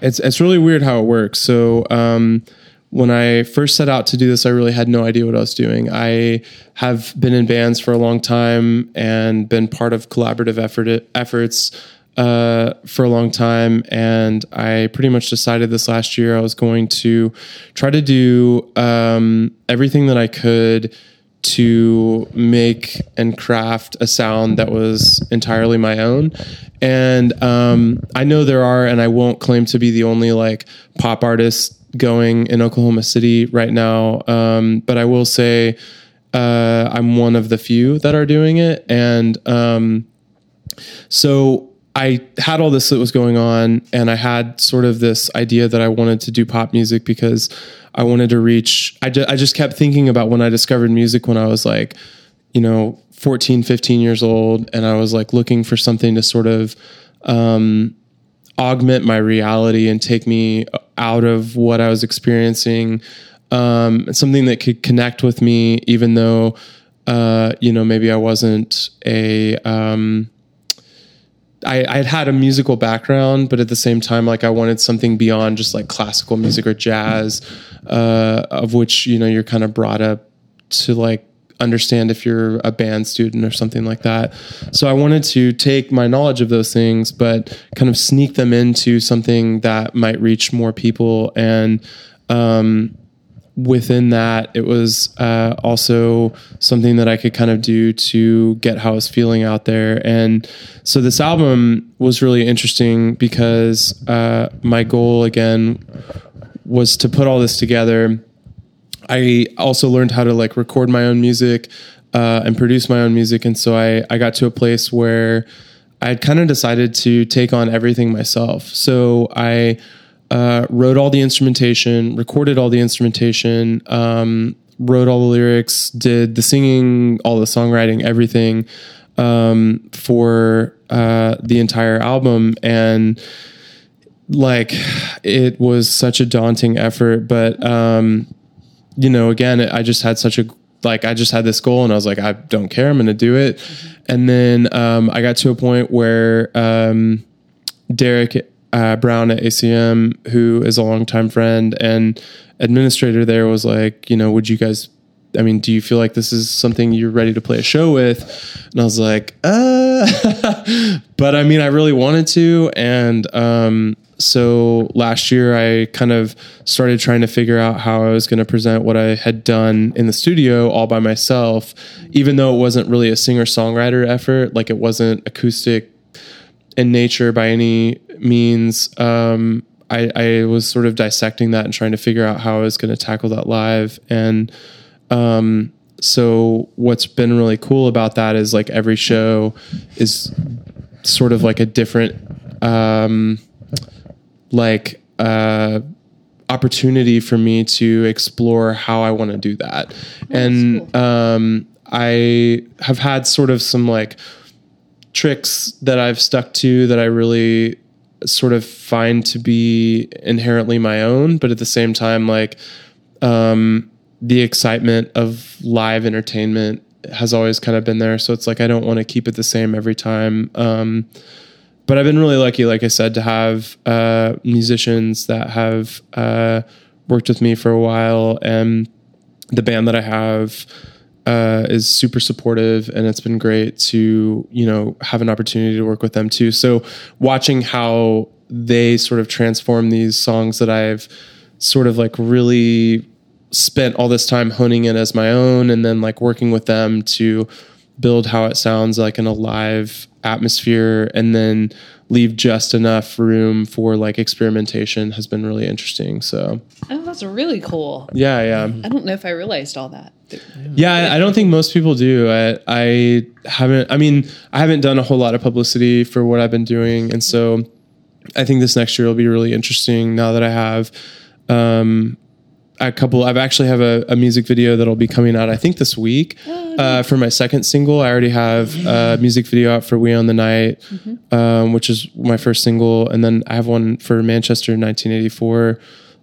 it's it's really weird how it works. So um, when I first set out to do this, I really had no idea what I was doing. I have been in bands for a long time and been part of collaborative effort efforts uh, for a long time, and I pretty much decided this last year I was going to try to do um, everything that I could to make and craft a sound that was entirely my own. And um, I know there are, and I won't claim to be the only like pop artist going in Oklahoma City right now. Um, but I will say uh, I'm one of the few that are doing it. And um, so I had all this that was going on, and I had sort of this idea that I wanted to do pop music because I wanted to reach. I, ju- I just kept thinking about when I discovered music when I was like, you know, 14, 15 years old, and I was like looking for something to sort of um, augment my reality and take me out of what I was experiencing. Um, something that could connect with me, even though, uh, you know, maybe I wasn't a. Um, I, I had had a musical background, but at the same time, like I wanted something beyond just like classical music or jazz, uh, of which you know you're kind of brought up to like understand if you're a band student or something like that. So I wanted to take my knowledge of those things, but kind of sneak them into something that might reach more people and. Um, within that, it was uh, also something that I could kind of do to get how I was feeling out there. And so this album was really interesting because uh, my goal again was to put all this together. I also learned how to like record my own music uh, and produce my own music, and so I I got to a place where I had kind of decided to take on everything myself. So I uh, wrote all the instrumentation, recorded all the instrumentation, um, wrote all the lyrics, did the singing, all the songwriting, everything um, for uh, the entire album. And like, it was such a daunting effort. But, um, you know, again, I just had such a like I just had this goal and I was like, I don't care, I'm gonna do it. Mm-hmm. And then um, I got to a point where um, Derek uh, Brown at ACM, who is a longtime friend and administrator there, was like, you know, would you guys? I mean, do you feel like this is something you're ready to play a show with? And I was like, uh, but I mean, I really wanted to. And um, so last year, I kind of started trying to figure out how I was going to present what I had done in the studio all by myself, even though it wasn't really a singer songwriter effort. Like it wasn't acoustic in nature by any means. Um, I, I, was sort of dissecting that and trying to figure out how I was going to tackle that live. And um, so, what's been really cool about that is like every show is sort of like a different, um, like, uh, opportunity for me to explore how I want to do that. Oh, and cool. um, I have had sort of some like tricks that I've stuck to that I really sort of find to be inherently my own, but at the same time, like um, the excitement of live entertainment has always kind of been there. So it's like I don't want to keep it the same every time. Um, but I've been really lucky, like I said, to have uh, musicians that have uh, worked with me for a while, and the band that I have uh, is super supportive, and it's been great to you know have an opportunity to work with them too. So watching how they sort of transform these songs that I've sort of like really spent all this time honing in as my own, and then like working with them to build how it sounds like in a live atmosphere, and then leave just enough room for like experimentation has been really interesting. So, oh, that's really cool. Yeah, yeah. I don't know if I realized all that. Yeah, I, I don't think most people do. I, I haven't. I mean, I haven't done a whole lot of publicity for what I've been doing, and so I think this next year will be really interesting. Now that I have um, a couple. I've actually have a, a, music video that'll be coming out. I think this week uh, for my second single. I already have a music video out for "We Own the Night," mm-hmm. um, which is my first single, and then I have one for Manchester 1984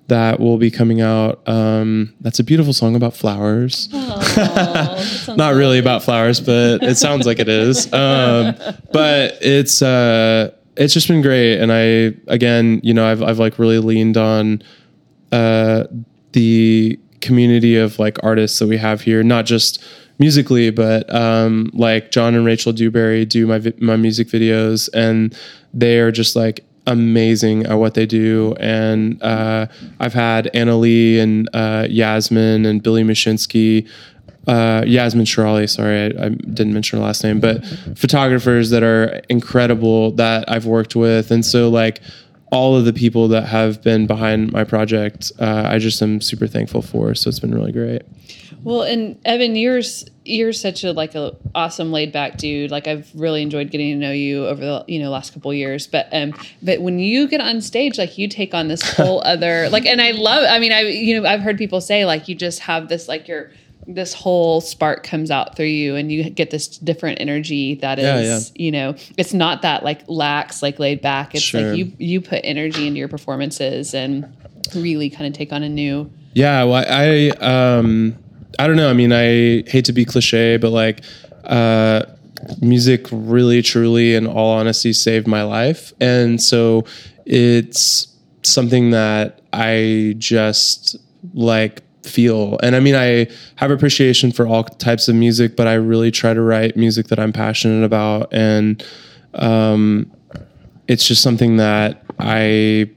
that will be coming out. Um, that's a beautiful song about flowers. Oh, Not really about flowers, but it sounds like it is. Um, but it's uh, it's just been great, and I again, you know, I've I've like really leaned on uh, the community of like artists that we have here, not just musically, but um, like John and Rachel Dewberry do my my music videos, and they are just like amazing at what they do. And uh, I've had Anna Lee and uh, Yasmin and Billy Mashinsky uh, Yasmin Shirali. Sorry, I, I didn't mention her last name, but photographers that are incredible that I've worked with, and so like all of the people that have been behind my project, uh, I just am super thankful for. So it's been really great. Well, and Evan, you're you're such a like a awesome laid back dude. Like I've really enjoyed getting to know you over the you know last couple years. But um, but when you get on stage, like you take on this whole other like, and I love. I mean, I you know I've heard people say like you just have this like your this whole spark comes out through you and you get this different energy that is Yeah, yeah. you know it's not that like lax like laid back it's Sure. like you you put energy into your performances and really kind of take on a new Yeah, well, I um, I don't know. I mean, I hate to be cliche, but like, uh, music really, truly, in all honesty, saved my life, and so it's something that I just like feel. And I mean, I have appreciation for all types of music, but I really try to write music that I'm passionate about, and um, it's just something that I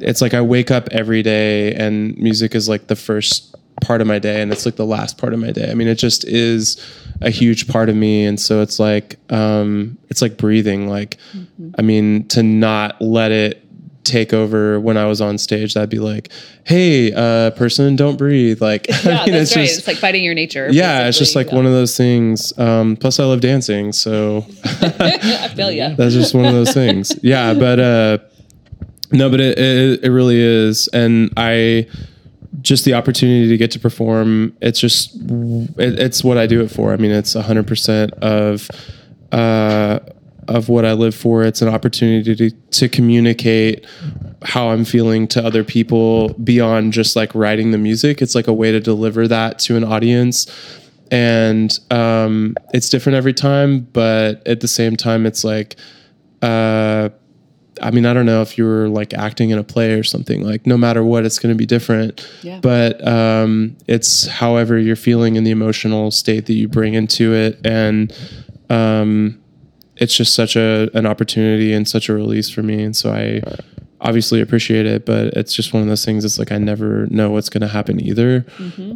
it's like I wake up every day and music is like the first part of my day and it's like the last part of my day. I mean, it just is a huge part of me. And so it's like, um, it's like breathing. Like, I mean, to not let it take over when I was on stage, that'd be like, Hey, uh, person, don't breathe. Like, yeah I mean, that's it's right just, it's like fighting your nature yeah, it's just like basically. one of those things. Um, plus I love dancing. So I feel you that's just one of those things. Yeah, but uh, no, but it, it it really is, and I just the opportunity to get to perform. It's just it, it's what I do it for. I mean, it's hundred percent of uh, of what I live for. It's an opportunity to to communicate how I'm feeling to other people beyond just like writing the music. It's like a way to deliver that to an audience and um, it's different every time but at the same time it's like uh, i mean i don't know if you were like acting in a play or something like no matter what it's going to be different Yeah. but um, it's however you're feeling in the emotional state that you bring into it and um, it's just such a an opportunity and such a release for me. And so i obviously appreciate it but it's just one of those things it's like i never know what's going to happen either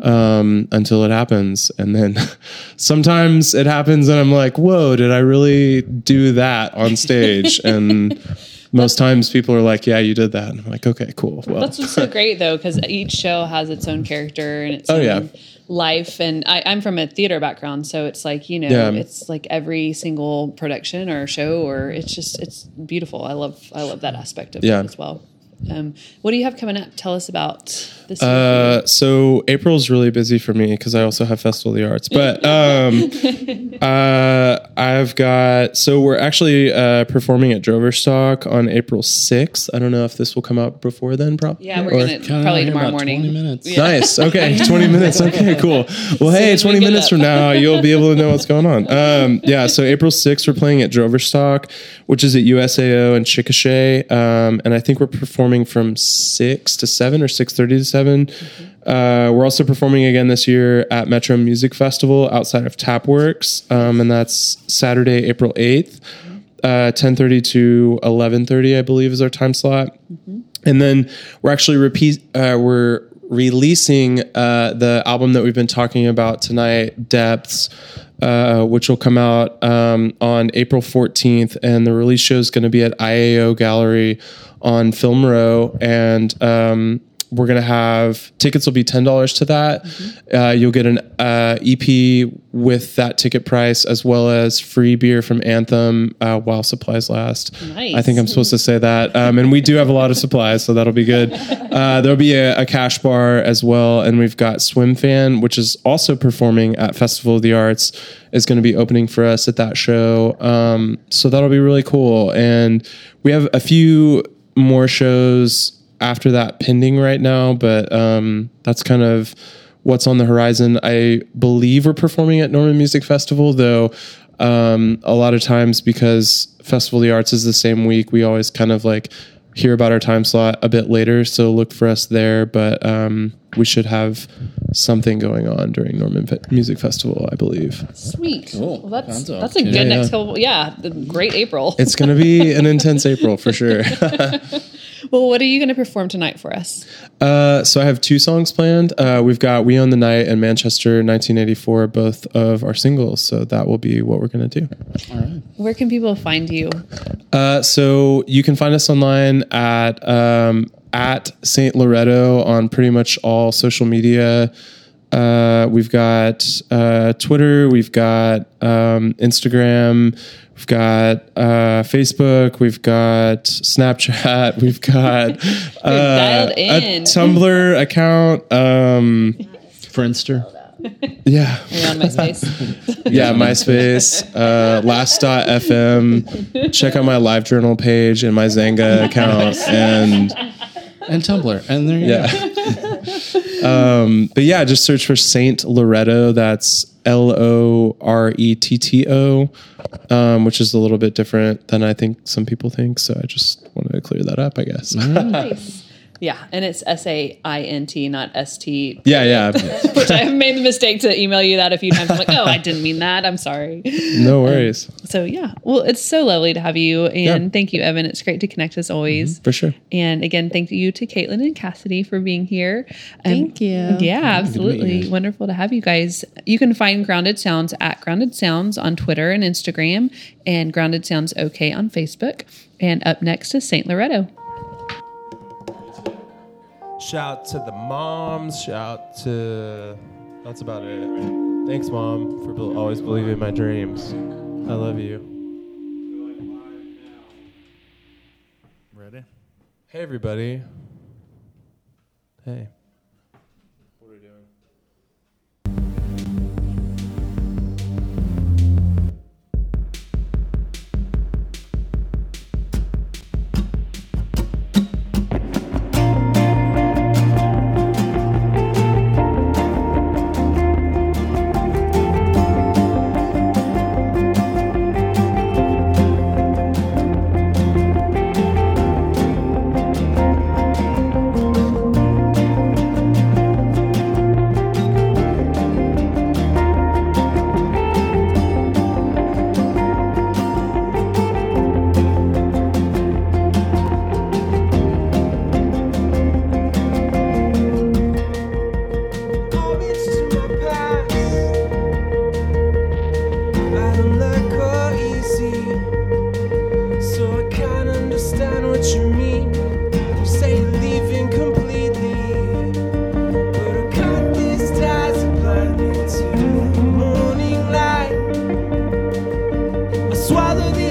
um, until it happens. And then sometimes it happens and i'm like whoa did i really do that on stage? And most times people are like yeah you did that. And i'm like okay cool. Well That's what's so great though, because each show has its own character and its Oh, own yeah. Life. And I, I'm from a theater background, so it's like you know, Yeah. it's like every single production or show, or it's just it's beautiful. I love I love that aspect of Yeah. it as well. Um, what do you have coming up? Tell us about this. Uh, so April's really busy for me because I also have Festival of the Arts. But um, uh, I've got so we're actually uh, performing at Droverstock on April sixth. I don't know if this will come out before then. Probably. yeah, we're Or- gonna probably tomorrow about morning. 20 minutes. Yeah. Nice. Okay, twenty minutes. Okay, cool. Well, hey, as we twenty minutes up. from now, you'll be able to know what's going on. Um, yeah. So April sixth, we're playing at Droverstock, which is at USAO and Chickasha, um, and I think we're performing from six to seven or six thirty to 7 Uh, we're also performing again this year at Metro Music Festival outside of Tapwerks, um, and that's Saturday, April eighth. Uh, 10:30 to 11:30, I believe, is our time slot. And then we're actually repeat uh, we're releasing uh, the album that we've been talking about tonight, Depths, uh, which will come out um, on April 14th, and the release show is going to be at IAO Gallery on Film Row, and um, we're going to have tickets will be ten dollars to that. Uh, you'll get an uh, EP with that ticket price as well as free beer from Anthem uh, while supplies last. Nice. I think I'm supposed to say that. Um, and we do have a lot of supplies, so that'll be good. Uh, there'll be a, a cash bar as well, and we've got Swim Fan, which is also performing at Festival of the Arts, is going to be opening for us at that show. Um, so that'll be really cool. And we have a few more shows after that pending right now, but um, that's kind of what's on the horizon. I believe we're performing at Norman Music Festival, though. Um, a lot of times, because Festival of the Arts is the same week, we always kind of like hear about our time slot a bit later. So look for us there. But um, we should have something going on during Norman Fe- Music Festival, I believe. Sweet. Cool. Well, that's Sounds that's a good opportunity. next Yeah. couple. Yeah, the great April. It's going to be an intense April for sure. Well, what are you going to perform tonight for us? Uh, so I have two songs planned. Uh, we've got "We Own the Night" and "Manchester 1984," both of our singles. So that will be what we're going to do. Where can people find you? Uh, so you can find us online at um, at Saint Loretto on pretty much all social media. Uh, we've got uh, Twitter, we've got um, Instagram, we've got uh, Facebook, we've got Snapchat, we've got uh, a. Tumblr account. Um, Friendster. yeah, You're on MySpace. yeah, MySpace, uh, Last.fm. Check out my LiveJournal page and my Xanga account, and And Tumblr. And there you yeah. go. um, but yeah, just search for Saint Loretto. That's L O R E T T O, um, which is a little bit different than I think some people think. So I just wanted to clear that up, I guess. nice. Yeah, and it's S A I N T, not S T. yeah, yeah. Which I have made the mistake to email you that a few times. I'm like, oh, I didn't mean that. I'm sorry. No worries. So yeah, well, it's so lovely to have you, and Yeah. Mm-hmm. thank you, Evan. It's great to connect as always. For sure. And again, thank you to Caitlin and Cassidy for being here. Um, Thank you. Yeah, to you absolutely. Wonderful to have you guys. You can find Grounded Sounds at Grounded Sounds on Twitter and Instagram, and Grounded Sounds OK on Facebook. And up next is St. Loretto. Shout to the moms. Shout to. That's about it. Thanks, mom, for bel- always believing in my dreams. I love you. Ready? Hey, everybody. Hey. I swallow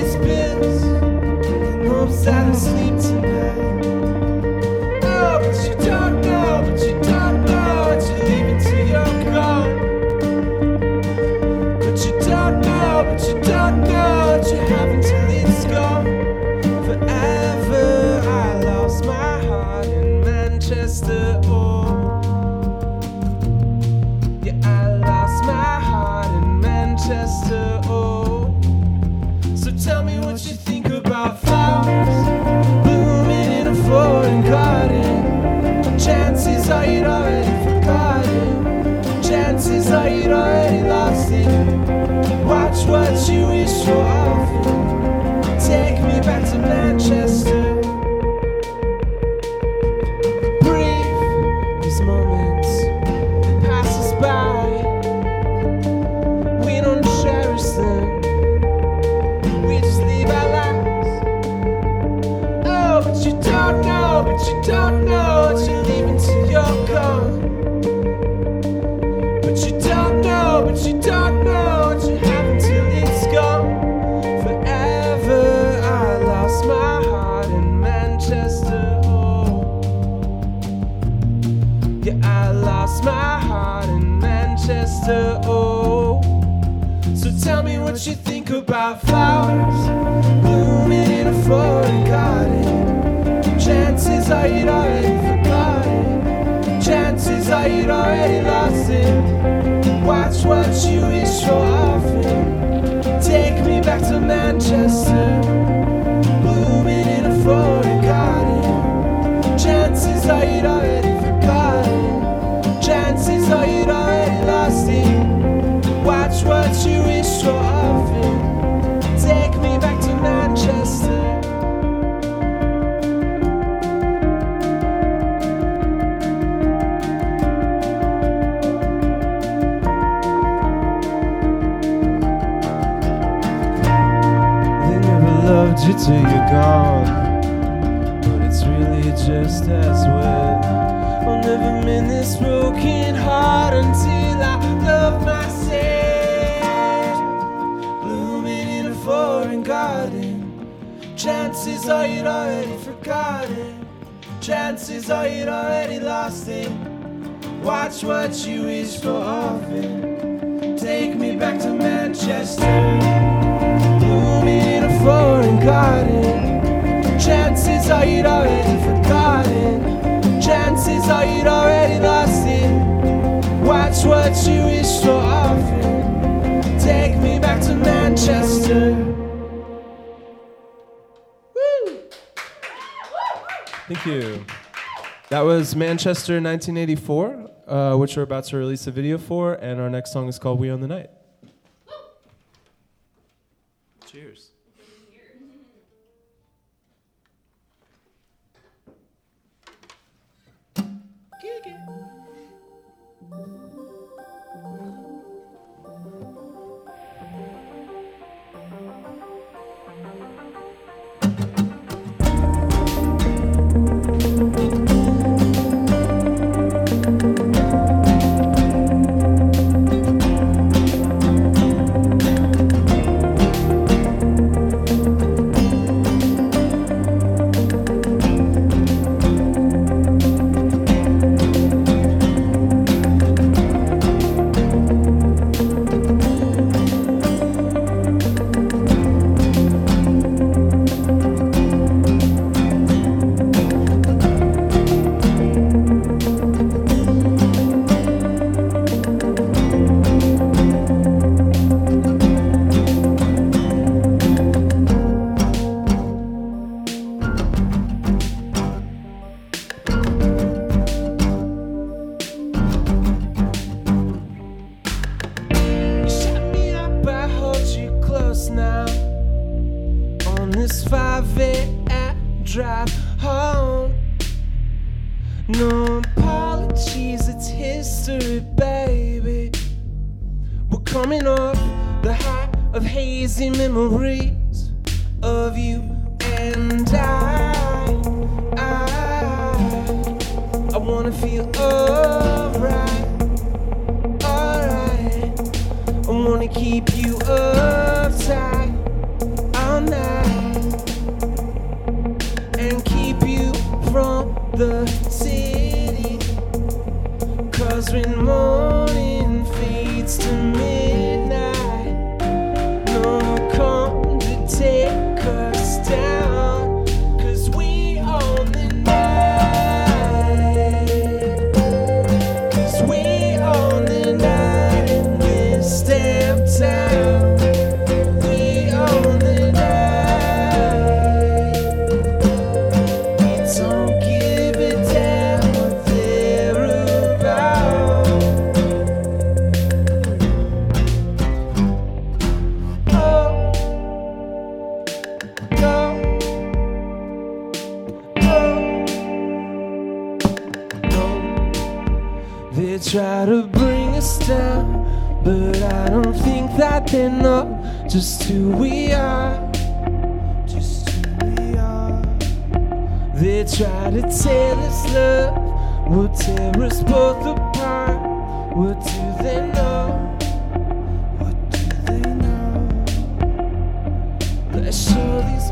Already lost. Watch what you wish for often. Take me back to Manchester. Blooming in a foreign garden. Chances are you'd till you're gone. But it's really just as well. I'll never mend this broken heart until I love myself. Blooming in a foreign garden. Chances are you'd already forgotten. Chances are you'd already lost it. Watch what you wish for often. Take me back to Manchester. Garden. Chances are you'd already forgotten. Chances are you'd already lost it. Watch what you wish for often. Take me back to Manchester. Woo! Thank you. That was Manchester 1984, uh, which we're about to release a video for, and our next song is called We Own the Night. They try to bring us down, but I don't think that they know just who we are. Just who we are. They try to tell us love will tear us both apart. What do they know? What do they know? Let's show these